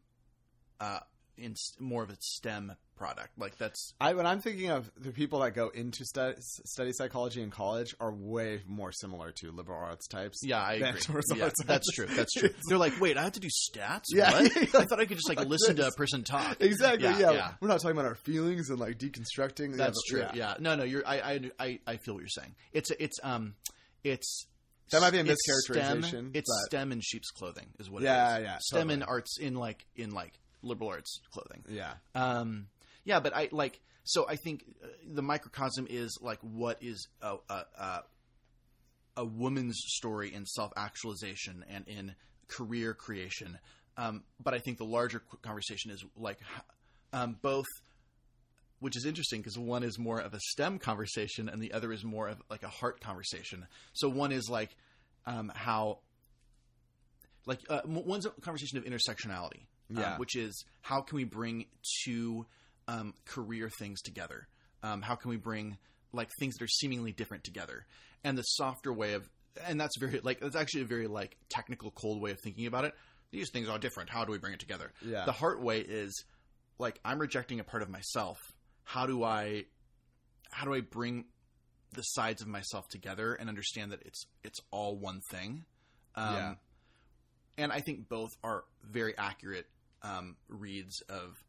A: uh, in more of a STEM product. Like that's
B: I when I'm thinking of the people that go into stu- study psychology in college are way more similar to liberal arts types.
A: yeah, I agree. Yeah, that's true. That's true. They're like, wait, I have to do stats.
B: Yeah.
A: What? I thought I could just like
B: Like
A: listen to a person talk.
B: Exactly.
A: Yeah,
B: Yeah,
A: yeah.
B: We're not talking about our feelings and like deconstructing.
A: That's true. Yeah. No, no, you're. I, I, I, I feel what you're saying. It's, it's, um, it's.
B: That might be a
A: it's
B: mischaracterization,
A: STEM, it's STEM in sheep's clothing, is what.
B: Yeah,
A: it is.
B: yeah,
A: STEM in arts in like in like liberal arts clothing.
B: Yeah.
A: Um, yeah, but I like. So I think uh, the microcosm is like what is a a, a, a woman's story in self actualization and in career creation. Um, but I think the larger conversation is like um, both, which is interesting because one is more of a STEM conversation and the other is more of like a heart conversation. So one is like um, how, like uh, one's a conversation of intersectionality, um,
B: Yeah.
A: which is how can we bring two um, career things together? Um, how can we bring like things that are seemingly different together? And the softer way of, and that's very like that's actually a very like technical, cold way of thinking about it. These things are different. How do we bring it together?
B: Yeah.
A: The heart way is like I'm rejecting a part of myself. How do I, how do I bring the sides of myself together and understand that it's it's all one thing? Um,
B: Yeah.
A: And I think both are very accurate um, reads of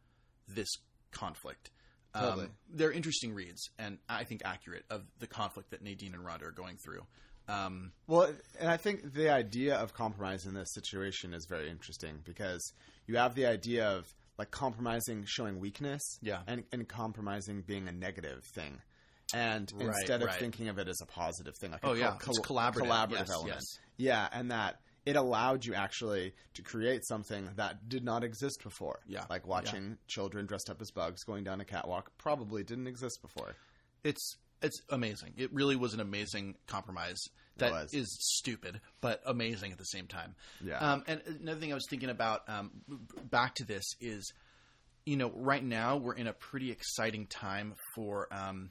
A: this conflict. Um,
B: Totally.
A: They're interesting reads, and I think accurate of the conflict that Nadine and Rhonda are going through. Um,
B: Well, and I think the idea of compromise in this situation is very interesting because you have the idea of like compromising showing weakness,
A: Yeah.
B: and, and compromising being a negative thing, and
A: Right,
B: instead of
A: right.
B: thinking of it as a positive thing, like
A: Oh,
B: a
A: yeah. It's collaborative.
B: collaborative
A: Yes,
B: element,
A: yes.
B: yeah, and that it allowed you actually to create something that did not exist before,
A: Yeah,
B: like watching children dressed up as bugs going down a catwalk probably didn't exist before.
A: it's it's amazing. It really was an amazing compromise that is stupid but amazing at the same time.
B: Yeah.
A: Um, and another thing I was thinking about um, back to this is, you know, right now we're in a pretty exciting time for um,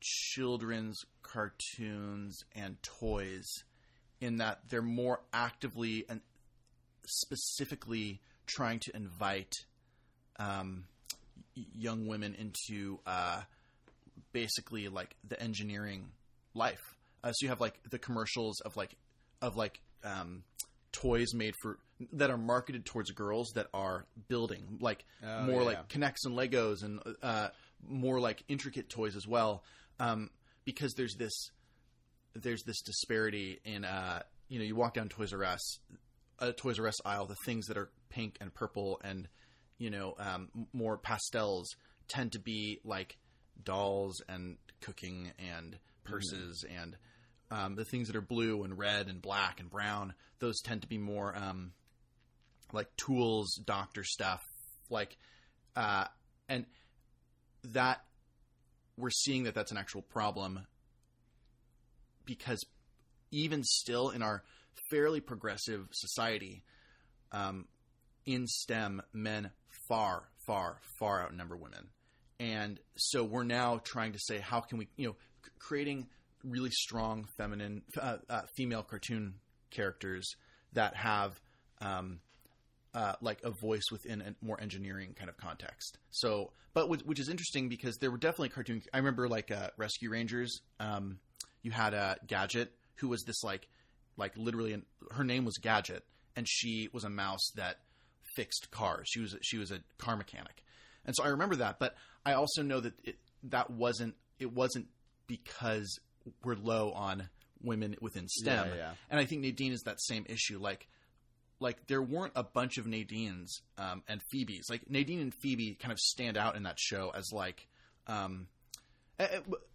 A: children's cartoons and toys, in that they're more actively and specifically trying to invite um, young women into uh, basically like the engineering life. Uh, so you have like the commercials of like of like um, toys made for that are marketed towards girls that are building like
B: Oh,
A: more
B: yeah.
A: like K'Nex and Legos and uh, more like intricate toys as well. Um, because there's this there's this disparity in uh, you know you walk down Toys R Us a Toys R Us aisle the things that are pink and purple and you know um, more pastels tend to be like dolls and cooking and purses and um, the things that are blue and red and black and brown those tend to be more um, like tools doctor stuff like uh, and that we're seeing that that's an actual problem because even still in our fairly progressive society, um, in STEM, men far, far, far outnumber women. And so we're now trying to say, how can we, you know, creating really strong feminine, uh, uh, female cartoon characters that have, um, uh, like a voice within a more engineering kind of context. So, but which, which is interesting because there were definitely cartoon. I remember like uh, Rescue Rangers. Um, you had a Gadget who was this like, like literally, an, her name was Gadget, and she was a mouse that fixed cars. She was she was a car mechanic, and so I remember that. But I also know that it, that wasn't it wasn't because we're low on women within STEM.
B: Yeah, yeah.
A: And I think Nadine is that same issue. Like like there weren't a bunch of Nadines um, and Phoebes. Like Nadine and Phoebe kind of stand out in that show as like um, eh,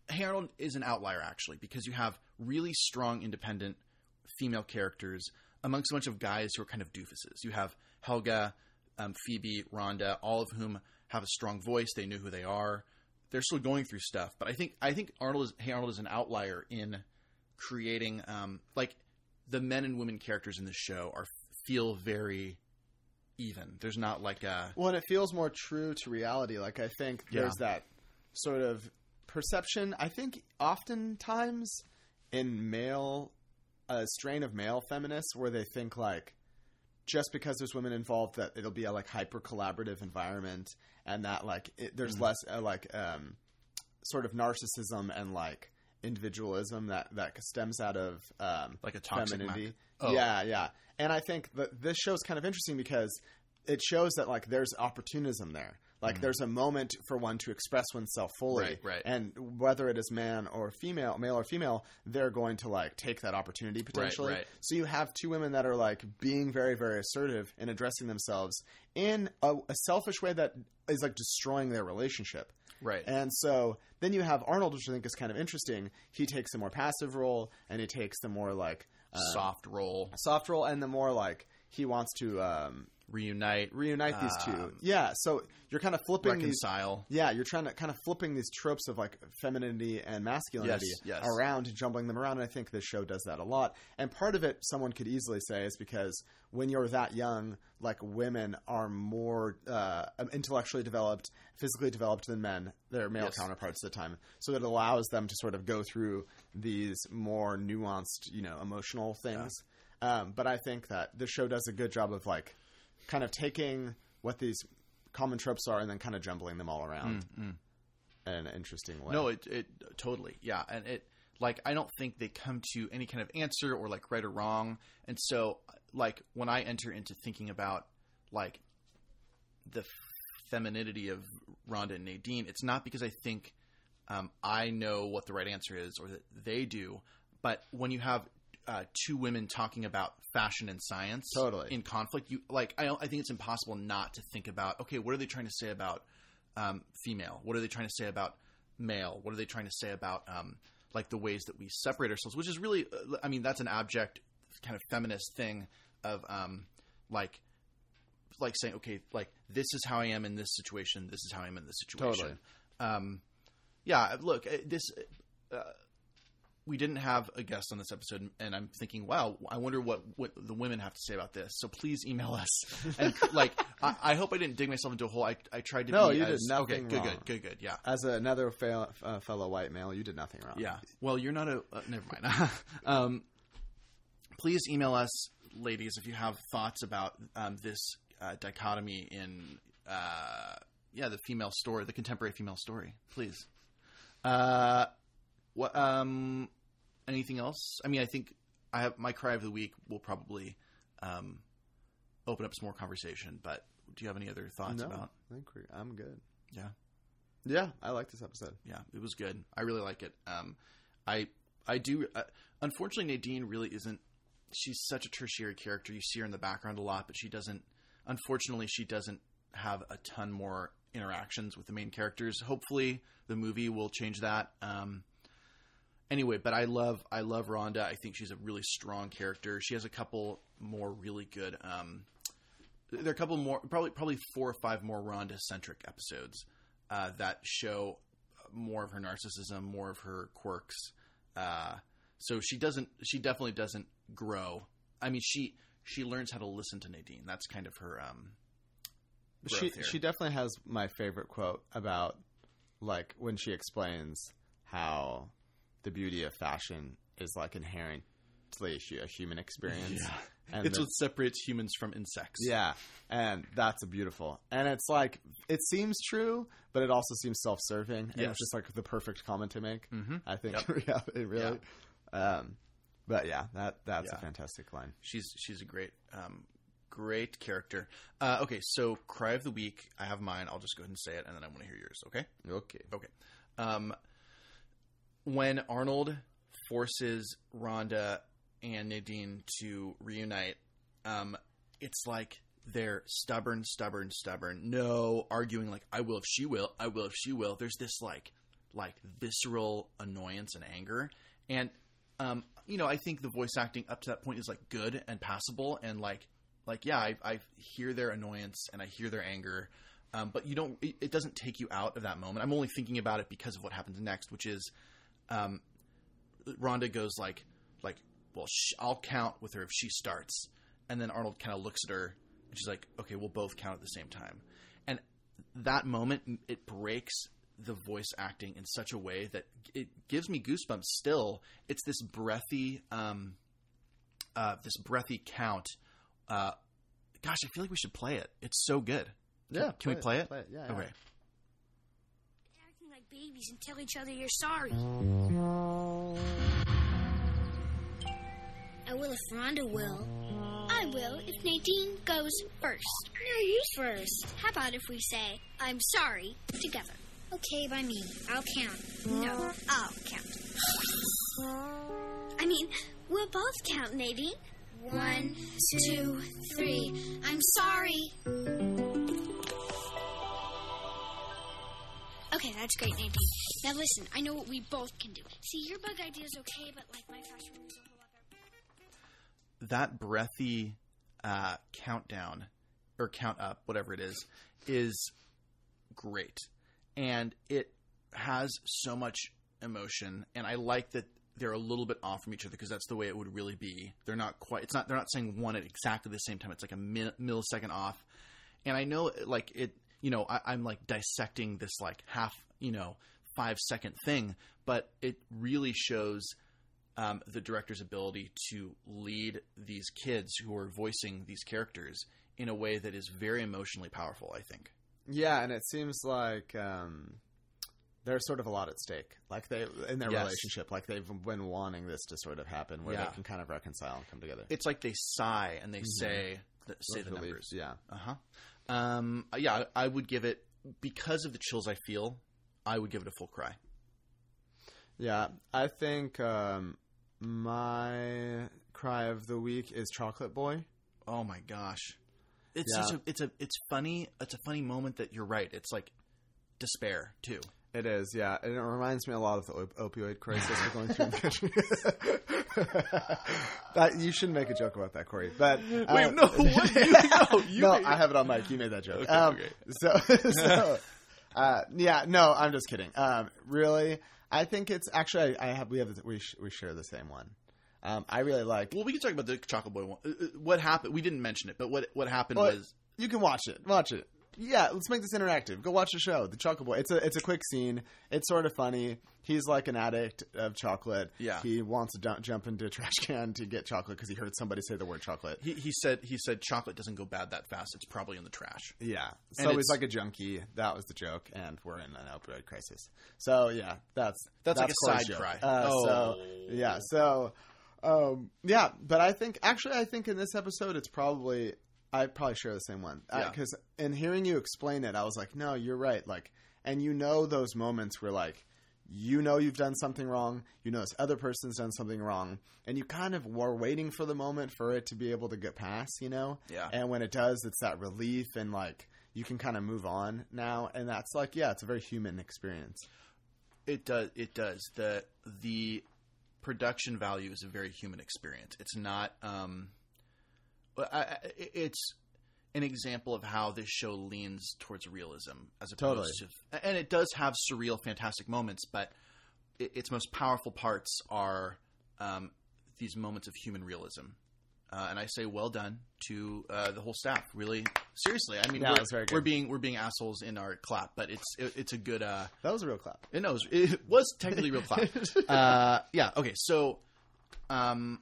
A: eh, Arnold is an outlier actually because you have really strong independent female characters amongst a bunch of guys who are kind of doofuses. You have Helga, um, Phoebe, Rhonda, all of whom have a strong voice. They know who they are. They're still going through stuff, but I think I think Arnold is Hey Arnold is an outlier in creating um, like the men and women characters in the show are feel very even. There's not like a
B: Well, and it feels more true to reality. Like I think
A: Yeah.
B: there's that sort of perception. I think oftentimes in male, a strain of male feminists where they think like just because there's women involved that it'll be a like hyper collaborative environment and that like it, there's
A: Mm-hmm.
B: less uh, like um sort of narcissism and like individualism that that stems out of um
A: like a toxic
B: femininity.
A: Oh.
B: Yeah, yeah. And I think that this show's kind of interesting because it shows that like there's opportunism there. Like there's a moment for one to express oneself fully.
A: Mm. Right, right.
B: And whether it is man or female, male or female, they're going to like take that opportunity potentially.
A: right.
B: So you have two women that are like being very, very assertive in addressing themselves in a, a selfish way that is like destroying their relationship.
A: right.
B: And so then you have Arnold, which I think is kind of interesting. He takes a more passive role, and he takes the more like uh,
A: soft role,
B: soft role, and the more like he wants to um,
A: reunite,
B: reunite these two.
A: Um,
B: Yeah, so you're kind of flipping these.
A: reconcile.
B: Yeah, you're trying to kind of flipping these tropes of like femininity and masculinity
A: Yes, yes.
B: around and jumbling them around. And I think this show does that a lot. And part of it, someone could easily say, is because when you're that young, like women are more uh, intellectually developed, physically developed than men, their male
A: Yes.
B: counterparts at the time. So it allows them to sort of go through these more nuanced, you know, emotional things. Um, but I think that the show does a good job of like kind of taking what these common tropes are and then kind of jumbling them all around in an interesting way.
A: No, it it totally. Yeah, and it like I don't think they come to any kind of answer or like right or wrong, and so like when I enter into thinking about like the femininity of Rhonda and Nadine, it's not because I think um, I know what the right answer is or that they do, but when you have uh, two women talking about fashion and science
B: Totally.
A: in conflict, you like I I think it's impossible not to think about okay, what are they trying to say about um, female? What are they trying to say about male? What are they trying to say about um, like the ways that we separate ourselves? Which is really, uh, I mean, that's an abject kind of feminist thing of um, like like saying, okay, like this is how I am in this situation. This is how I am in this situation.
B: Totally.
A: Um, yeah. Look, uh, this. Uh, we didn't have a guest on this episode, and I'm thinking, wow, I wonder what, what the women have to say about this. So please email us. And like, I, I hope I didn't dig myself into a hole. I, I tried to.
B: No,
A: be
B: you did nothing
A: Okay, good,
B: wrong.
A: good, good, good. Yeah,
B: As another uh, fellow white male, you did nothing wrong.
A: yeah. Well, you're not a. Uh, never mind. um, please email us, ladies, if you have thoughts about um, this uh, dichotomy in uh, yeah the female story, the contemporary female story. Please, uh, what um, anything else? I mean, I think I have my cry of the week will probably um, open up some more conversation. But do you have any other thoughts
B: no,
A: about?
B: I think we're, I'm good.
A: Yeah.
B: Yeah, I like this episode.
A: yeah, it was good. I really like it. Um, I I do. Uh, unfortunately, Nadine really isn't. She's such a tertiary character. You see her in the background a lot, but she doesn't. Unfortunately, she doesn't have a ton more interactions with the main characters. Hopefully, the movie will change that. Um, anyway, but I love I love Rhonda. I think she's a really strong character. She has a couple more really good. Um, there are a couple more, probably probably four or five more Rhonda centric episodes uh, that show more of her narcissism, more of her quirks. Uh, so she doesn't. She definitely doesn't grow. I mean, she she learns how to listen to Nadine. That's kind of her. Um,
B: She
A: here.
B: she definitely has my favorite quote about like when she explains how the beauty of fashion is like inherently a human experience.
A: Yeah.
B: And
A: it's
B: the-
A: what separates humans from insects.
B: Yeah, and that's a beautiful. And it's like it seems true, but it also seems self-serving. And
A: Yes.
B: it's just like the perfect comment to make.
A: hmm
B: I think
A: Yep.
B: in reality, really. Um, but yeah, that that's
A: Yeah.
B: a fantastic line.
A: she's she's a great um, great character. Uh, okay, so cry of the week. I have mine. I'll just go ahead and say it, and then I want to hear yours. Okay.
B: Okay.
A: Okay. Um, when Arnold forces Rhonda and Nadine to reunite, um, it's like they're stubborn, stubborn, stubborn. No arguing like I will if she will, I will if she will. There's this like like visceral annoyance and anger. And um, you know, I think the voice acting up to that point is like good and passable and like like yeah, I, I hear their annoyance and I hear their anger. Um, but you don't. It, it doesn't take you out of that moment. I'm only thinking about it because of what happens next, which is, um, Rhonda goes like, like, well, sh- I'll count with her if she starts, and then Arnold kind of looks at her, and she's like, okay, we'll both count at the same time, and that moment it breaks the voice acting in such a way that it gives me goosebumps. Still, it's this breathy, um, uh, this breathy count. Uh, gosh, I feel like we should play it. It's so good. Can-
B: Yeah,
A: can we play it?
B: Play it. Yeah. yeah.
A: Okay.
D: Babies and tell each other you're sorry. I will if Rhonda will. I will if Nadine goes first. No, you first. How about if we say, I'm sorry, together? Okay, by me. I'll count. No, I'll count. I mean, we'll both count, Nadine. One, two, three. I'm sorry. Okay, that's great, Nadine. Now listen, I know what we both can do. See, your bug idea is okay, but like my one is a whole other.
A: that breathy uh, countdown or count up, whatever it is, is great, and it has so much emotion. And I like that they're a little bit off from each other because that's the way it would really be. They're not quite. It's not. They're not saying one at exactly the same time. It's like a mi- millisecond off. And I know, like it. You know, I, I'm like dissecting this like half. You know, five second thing, but it really shows um, the director's ability to lead these kids who are voicing these characters in a way that is very emotionally powerful. I think.
B: Yeah, and it seems like um, there's sort of a lot at stake, like they in their
A: Yes.
B: relationship, like they've been wanting this to sort of happen, where
A: Yeah.
B: they can kind of reconcile and come together.
A: It's like they sigh and they say the, say the numbers.
B: Yeah,
A: Uh huh. Um, yeah, I, would give it because of the chills I feel. I would give it a full cry.
B: yeah. I think um, my cry of the week is Chocolate Boy.
A: Oh my gosh, it's
B: Yeah.
A: such a it's a it's funny. It's a funny moment that you're right. It's like despair too.
B: It is, yeah, and it reminds me a lot of the op- opioid crisis we're going through in the country. that you shouldn't make a joke about that, Corey. But uh,
A: Wait, no, what? You- no, you
B: no, I have it on mic. You made that joke.
A: Okay,
B: um,
A: okay.
B: So, so uh, yeah, no, I'm just kidding. Um, really, I think it's actually I, I have we have we sh- we share the same one. Um, I really like.
A: Well, we can talk about the Chocolate Boy one. Uh, uh, What happened? We didn't mention it, but what what happened
B: Well,
A: was
B: you can watch it. Watch it. Yeah, let's make this interactive. Go watch the show, The Chocolate Boy. It's a it's a quick scene. It's sort of funny. He's like an addict of chocolate.
A: Yeah.
B: he wants to dump, jump into a trash can to get chocolate because he heard somebody say the word chocolate.
A: He, he said he said chocolate doesn't go bad that fast. It's probably in the trash.
B: Yeah, so he's like a junkie. That was the joke, and we're in an opioid crisis. So yeah, that's
A: That's like a side
B: joke.
A: cry.
B: Uh,
A: Oh.
B: So yeah, so um, yeah, but I think actually I think in this episode it's probably I probably share the same one
A: Yeah.
B: because in hearing you explain it, I was like, no, you're right. Like, and you know those moments where like you know you've done something wrong, you know this other person's done something wrong, and you kind of were waiting for the moment for it to be able to get past, you know?
A: Yeah.
B: And when it does, it's that relief and like you can kind of move on now, and that's like yeah, it's a very human experience.
A: It does. It does. the The production value is a very human experience. It's not. Um, I, it's an example of how this show leans towards realism as opposed to, and it does have surreal, fantastic moments, but it, its most powerful parts are um, these moments of human realism. Uh, and I say, well done to uh, the whole staff. Really, seriously. I mean,
B: Yeah,
A: we're,
B: it was very good.
A: we're being we're being assholes in our clap, but it's it, it's a good. Uh,
B: That was a real clap.
A: it knows it was technically real clap. uh, yeah. Okay. So, um,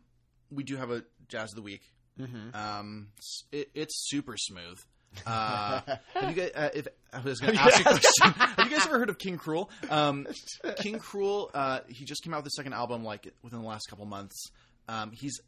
A: we do have a jazz of the week.
B: Mm-hmm.
A: Um, it, it's super smooth. Uh, have you guys? Uh, if I was going to ask you a question, have you guys ever heard of King Krule? Um, King Krule. Uh, he just came out with the second album like within the last couple months. Um, he's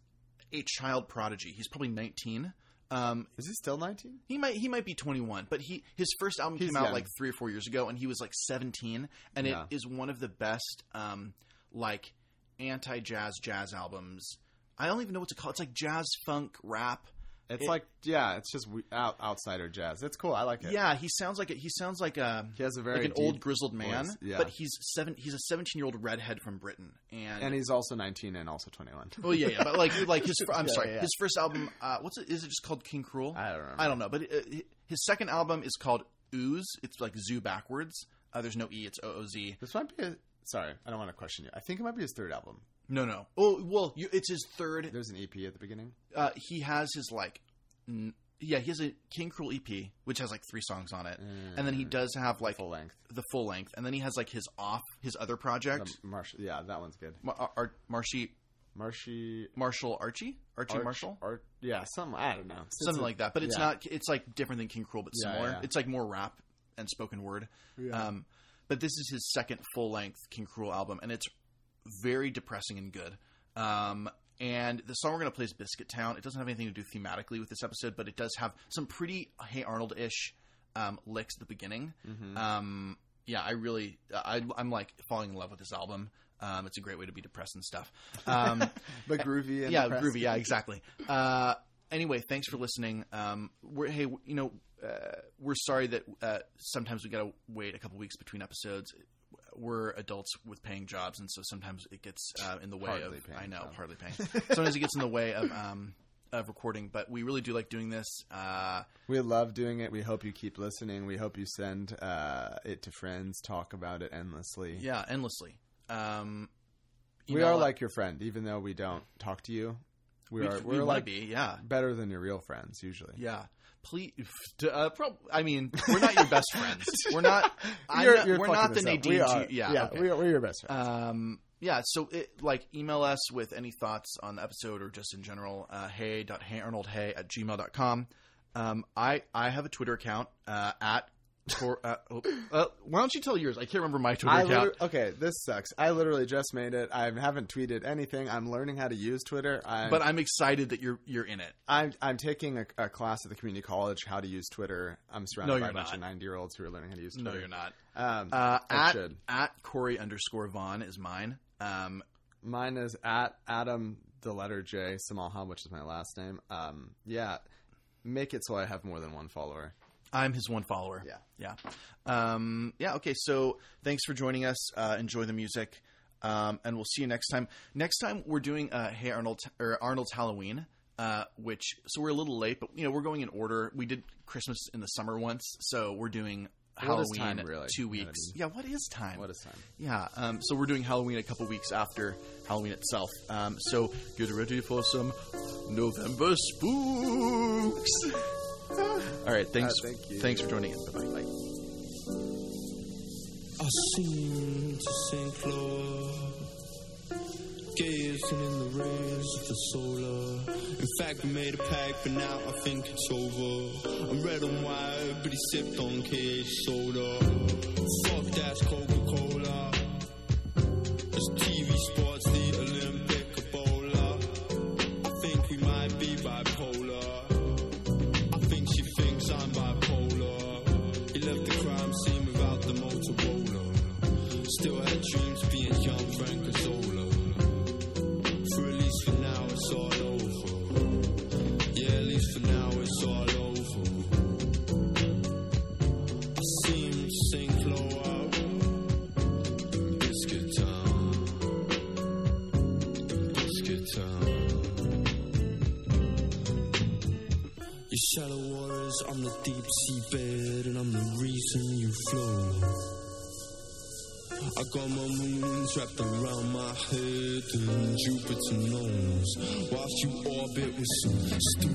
A: a child prodigy. He's probably nineteen. Um,
B: Is he still nineteen?
A: he might he might be 21, but he his first album
B: He's
A: came out like three or four years ago, and he was like 17, and
B: Yeah.
A: it is one of the best um, like anti jazz jazz albums. I don't even know what to call it. It's like jazz funk rap.
B: It's
A: It-
B: like yeah, it's just out, outsider jazz. It's cool. I like it.
A: Yeah, he sounds like he sounds like a
B: He has a very
A: like an old grizzled man,
B: voice, yeah.
A: but he's seven. He's a 17 year old redhead from Britain, and,
B: and he's also nineteen and also twenty one.
A: well, yeah, yeah, but like like his I'm
B: Yeah,
A: sorry,
B: yeah.
A: his first album. Uh, what's it? Is it just called King Krule?
B: I don't remember.
A: I don't know, but uh, his second album is called OOZ. It's like zoo backwards. Uh, there's no e. It's O O Z.
B: This might be. A, sorry, I don't want to question you. I think it might be his third album.
A: No, no. Oh, well, you, it's his third.
B: There's an EP at the beginning.
A: Uh, he has his like, n- yeah, he has a King Krule EP, which has like three songs on it, and then he does have like
B: Full length.
A: the full length, and then he has like his off, his other project,
B: The Marsh, yeah, that one's good.
A: Mar- Ar- Ar- Marshy
B: Marshy.
A: Marshall Archie Archie
B: Arch-
A: Marshall.
B: Art, yeah, some I don't know. It's
A: Something
B: a-
A: like that, but it's
B: yeah.
A: not. It's like different than King Krule, but
B: Yeah,
A: similar.
B: yeah.
A: It's like more rap and spoken word.
B: Yeah.
A: Um, but this is his second full length King Krule album, and it's very depressing and good. Um, and the song we're going to play is Biscuit Town. It doesn't have anything to do thematically with this episode, but it does have some pretty Hey Arnold ish um, licks at the beginning.
B: Mm-hmm.
A: Um, yeah, I really, I, I'm like falling in love with this album. Um, it's a great way to be depressed and stuff. Um,
B: but groovy. And
A: yeah,
B: depressed.
A: groovy. Yeah, exactly. Uh, anyway, thanks for listening. Um, we're hey, you know, uh, we're sorry that uh, sometimes we got to wait a couple weeks between episodes. We're adults with paying jobs, and so sometimes it gets uh, in the way
B: Hardly
A: of. I know, hardly paying. sometimes it gets in the way of. Um, of recording, but we really do like doing this. Uh,
B: We love doing it. We hope you keep listening. We hope you send uh, it to friends. Talk about it endlessly.
A: yeah, endlessly. Um,
B: we
A: email
B: are
A: us-
B: like your friend, even though we don't talk to you. We,
A: we,
B: are.
A: we
B: We're
A: wanna
B: like
A: be, yeah,
B: better than your real friends usually.
A: Yeah. Please, uh, prob- I mean, we're not your best friends. We're not.
B: You're-
A: not
B: you're
A: we're not the. Nadine.
B: We are.
A: G- yeah.
B: yeah.
A: okay.
B: We are, we're your best friends.
A: Um, yeah. So, it, like, email us with any thoughts on the episode or just in general. Uh, hey.heyarnoldhey at gmail.com. Um, I I have a Twitter account uh, at. Cor- uh, oh, uh, why don't you tell yours? I can't remember my Twitter
B: I
A: account.
B: liter- okay, this sucks. I literally just made it. I haven't tweeted anything. I'm learning how to use Twitter. I'm,
A: but I'm excited that you're you're in it.
B: I'm I'm taking a, a class at the community college how to use Twitter. I'm surrounded
A: No,
B: by a bunch
A: not.
B: of 90 year olds who are learning how to use
A: No,
B: Twitter.
A: you're not.
B: Um,
A: Uh, at
B: should.
A: at Corey underscore Vaughn is mine. Um,
B: Mine is at Adam the letter J Samaha, which is my last name. Um, yeah, make it so I have more than one follower.
A: I'm his one follower.
B: Yeah.
A: Yeah. Um, yeah. Okay. So thanks for joining us. Uh, enjoy the music. Um, and we'll see you next time. Next time we're doing uh, Hey Arnold or Arnold's Halloween, uh, which so we're a little late, but you know we're going in order. We did Christmas in the summer once, so we're doing Halloween
B: time, really?
A: two
B: You know what I
A: weeks.
B: mean?
A: Yeah. What is time?
B: What is time?
A: Yeah. Um, so we're doing Halloween a couple weeks after Halloween itself. Um, so get ready for some November spooks. All right, thanks.
B: Uh, thank you.
A: Thanks for joining in. Bye bye.
E: I seem to sink lower, gazing in the rays of the solar. In fact, we made a pact, but now I think it's over. I'm red and white, but he sipped on KH soda. Fuck that's Coca Cola. Stupid